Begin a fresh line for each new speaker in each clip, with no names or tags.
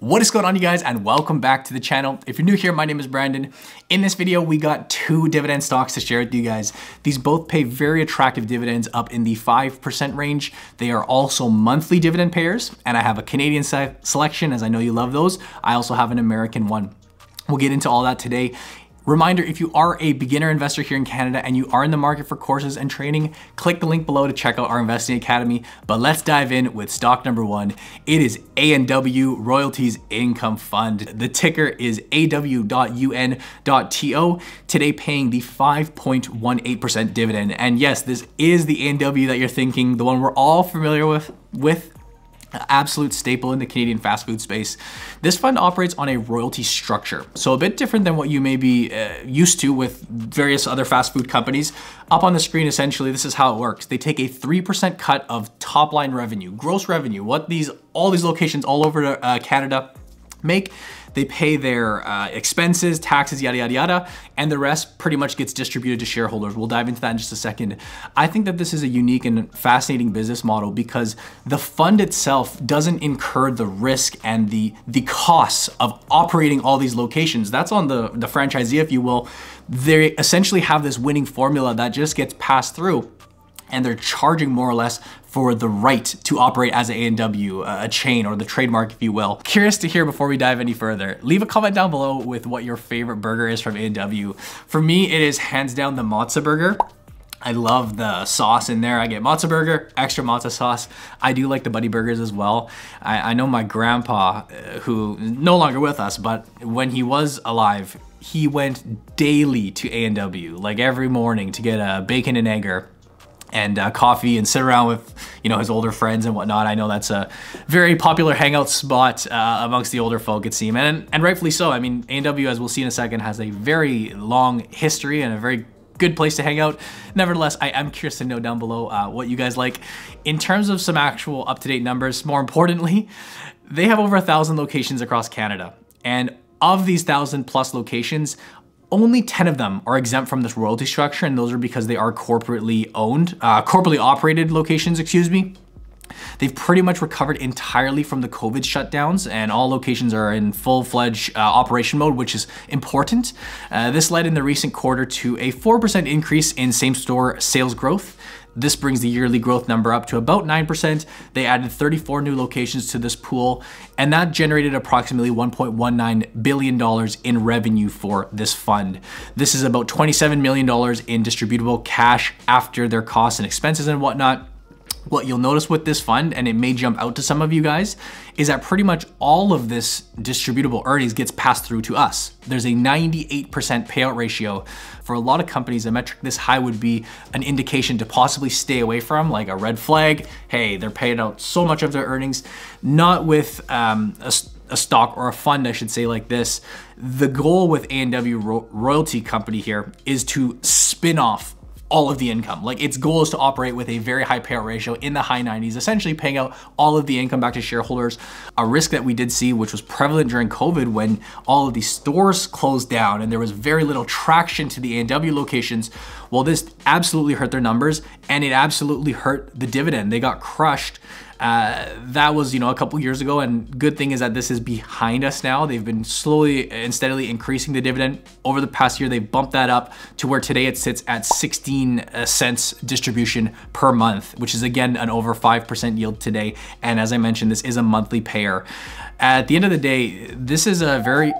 What is going on you guys and welcome back to the channel. If you're new here, my name is Brandon. In this video, we got two dividend stocks to share with you guys. These both pay very attractive dividends up in the 5% range. They are also monthly dividend payers and I have a Canadian se selection as I know you love those. I also have an American one. We'll get into all that today. Reminder, if you are a beginner investor here in Canada and you are in the market for courses and training, click the link below to check out our Investing Academy. But let's dive in with stock number one. It is A&W Royalties Income Fund. The ticker is AW.UN.TO, today paying the 5.18% dividend. And yes, this is the A&W that you're thinking, the one we're all familiar with, with absolute staple in the Canadian fast food space. This fund operates on a royalty structure, so a bit different than what you may be uh, used to with various other fast food companies. Up on the screen, essentially, this is how it works. They take a 3% cut of top line revenue, gross revenue, what these all these locations all over uh, Canada make they pay their uh, expenses, taxes, yada, yada, yada, and the rest pretty much gets distributed to shareholders. We'll dive into that in just a second. I think that this is a unique and fascinating business model because the fund itself doesn't incur the risk and the, the costs of operating all these locations. That's on the, the franchisee, if you will. They essentially have this winning formula that just gets passed through and they're charging more or less for the right to operate as a A&W, a chain or the trademark, if you will. Curious to hear before we dive any further. Leave a comment down below with what your favorite burger is from A&W. For me, it is hands down the Mozza burger. I love the sauce in there. I get Mozza burger, extra Mozza sauce. I do like the Buddy burgers as well. I, I know my grandpa, uh, who no longer with us, but when he was alive, he went daily to A&W, like every morning to get a bacon and egger and uh, coffee and sit around with you know his older friends and whatnot. I know that's a very popular hangout spot uh, amongst the older folk it seems, and and rightfully so. I mean, A&W, as we'll see in a second, has a very long history and a very good place to hang out. Nevertheless, I am curious to know down below uh, what you guys like. In terms of some actual up-to-date numbers, more importantly, they have over a thousand locations across Canada. And of these thousand plus locations, only 10 of them are exempt from this royalty structure, and those are because they are corporately owned, uh, corporately operated locations, excuse me. They've pretty much recovered entirely from the COVID shutdowns and all locations are in full-fledged uh, operation mode, which is important. Uh, this led in the recent quarter to a 4% increase in same-store sales growth. This brings the yearly growth number up to about 9%. They added 34 new locations to this pool, and that generated approximately $1.19 billion in revenue for this fund. This is about $27 million in distributable cash after their costs and expenses and whatnot. What you'll notice with this fund, and it may jump out to some of you guys, is that pretty much all of this distributable earnings gets passed through to us. There's a 98% payout ratio. For a lot of companies, a metric this high would be an indication to possibly stay away from, like a red flag. Hey, they're paying out so much of their earnings. Not with um, a, a stock or a fund, I should say, like this. The goal with A&W Ro Royalty Company here is to spin off all of the income. Like its goal is to operate with a very high payout ratio in the high 90s, essentially paying out all of the income back to shareholders. A risk that we did see, which was prevalent during COVID when all of these stores closed down and there was very little traction to the A&W locations. Well, this absolutely hurt their numbers and it absolutely hurt the dividend. They got crushed uh, that was, you know, a couple years ago, and good thing is that this is behind us now. They've been slowly and steadily increasing the dividend. Over the past year, they've bumped that up to where today it sits at 16 uh, cents distribution per month, which is again an over 5% yield today. And as I mentioned, this is a monthly payer. At the end of the day, this is a very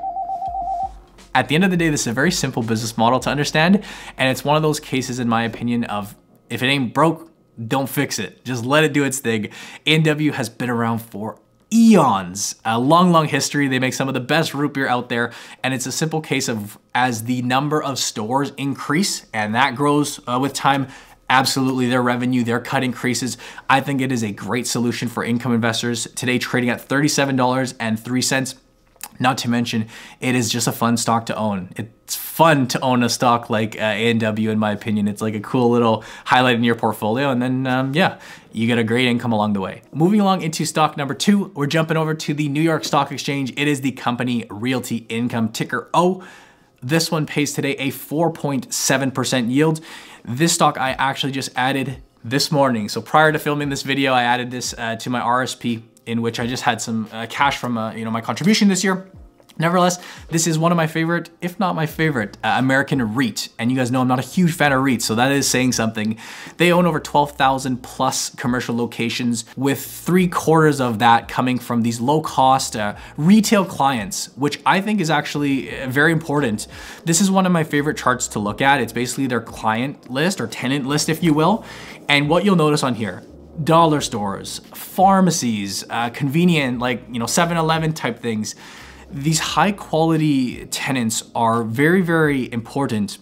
at the end of the day, this is a very simple business model to understand. And it's one of those cases, in my opinion, of if it ain't broke, don't fix it. Just let it do its thing. A&W has been around for eons, a long, long history. They make some of the best root beer out there. And it's a simple case of as the number of stores increase and that grows uh, with time, absolutely their revenue, their cut increases. I think it is a great solution for income investors. Today trading at $37.03 not to mention, it is just a fun stock to own. It's fun to own a stock like uh, A&W in my opinion. It's like a cool little highlight in your portfolio and then um, yeah, you get a great income along the way. Moving along into stock number two, we're jumping over to the New York Stock Exchange. It is the company Realty Income, ticker O. This one pays today a 4.7% yield. This stock I actually just added this morning. So prior to filming this video, I added this uh, to my RSP in which I just had some uh, cash from uh, you know my contribution this year. Nevertheless, this is one of my favorite, if not my favorite, uh, American REIT. And you guys know I'm not a huge fan of REITs, so that is saying something. They own over 12,000 plus commercial locations, with three quarters of that coming from these low cost uh, retail clients, which I think is actually uh, very important. This is one of my favorite charts to look at. It's basically their client list or tenant list, if you will. And what you'll notice on here, dollar stores, pharmacies, uh, convenient, like, you know, 7-Eleven type things. These high quality tenants are very, very important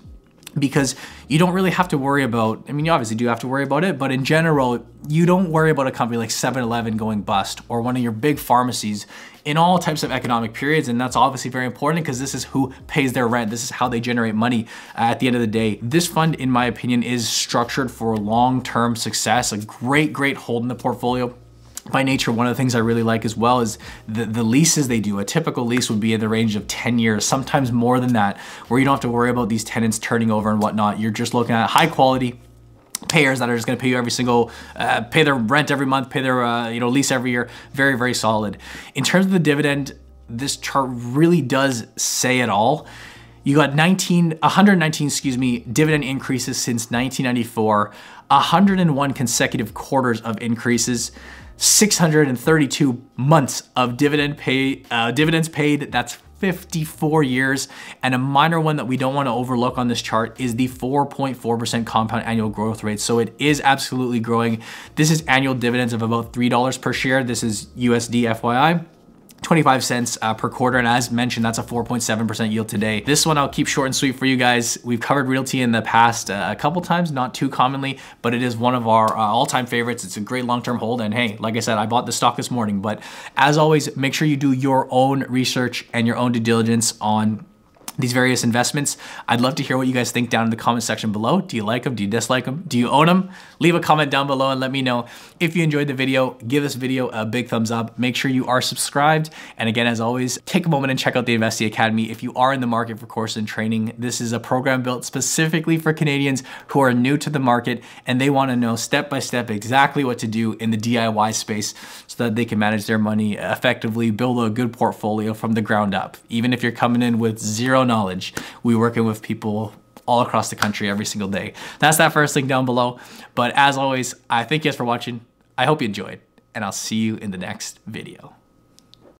because you don't really have to worry about, I mean, you obviously do have to worry about it, but in general, you don't worry about a company like 7-Eleven going bust or one of your big pharmacies in all types of economic periods. And that's obviously very important because this is who pays their rent. This is how they generate money at the end of the day. This fund, in my opinion, is structured for long-term success, a great, great hold in the portfolio by nature, one of the things I really like as well is the, the leases they do. A typical lease would be in the range of 10 years, sometimes more than that, where you don't have to worry about these tenants turning over and whatnot. You're just looking at high quality, payers that are just going to pay you every single, uh, pay their rent every month, pay their uh, you know lease every year. Very very solid. In terms of the dividend, this chart really does say it all. You got 19, 119, excuse me, dividend increases since 1994, 101 consecutive quarters of increases. 632 months of dividend pay, uh, dividends paid. That's 54 years. And a minor one that we don't want to overlook on this chart is the 4.4% compound annual growth rate. So it is absolutely growing. This is annual dividends of about $3 per share. This is USD FYI. 25 cents uh, per quarter. And as mentioned, that's a 4.7% yield today. This one I'll keep short and sweet for you guys. We've covered realty in the past uh, a couple times, not too commonly, but it is one of our uh, all-time favorites. It's a great long-term hold. And hey, like I said, I bought the stock this morning, but as always, make sure you do your own research and your own due diligence on these various investments. I'd love to hear what you guys think down in the comment section below. Do you like them? Do you dislike them? Do you own them? Leave a comment down below and let me know. If you enjoyed the video, give this video a big thumbs up. Make sure you are subscribed. And again, as always, take a moment and check out the Investing Academy. If you are in the market for course and training, this is a program built specifically for Canadians who are new to the market and they wanna know step by step exactly what to do in the DIY space so that they can manage their money effectively, build a good portfolio from the ground up. Even if you're coming in with zero knowledge. We're working with people all across the country every single day. That's that first link down below. But as always, I thank you guys for watching. I hope you enjoyed, and I'll see you in the next video.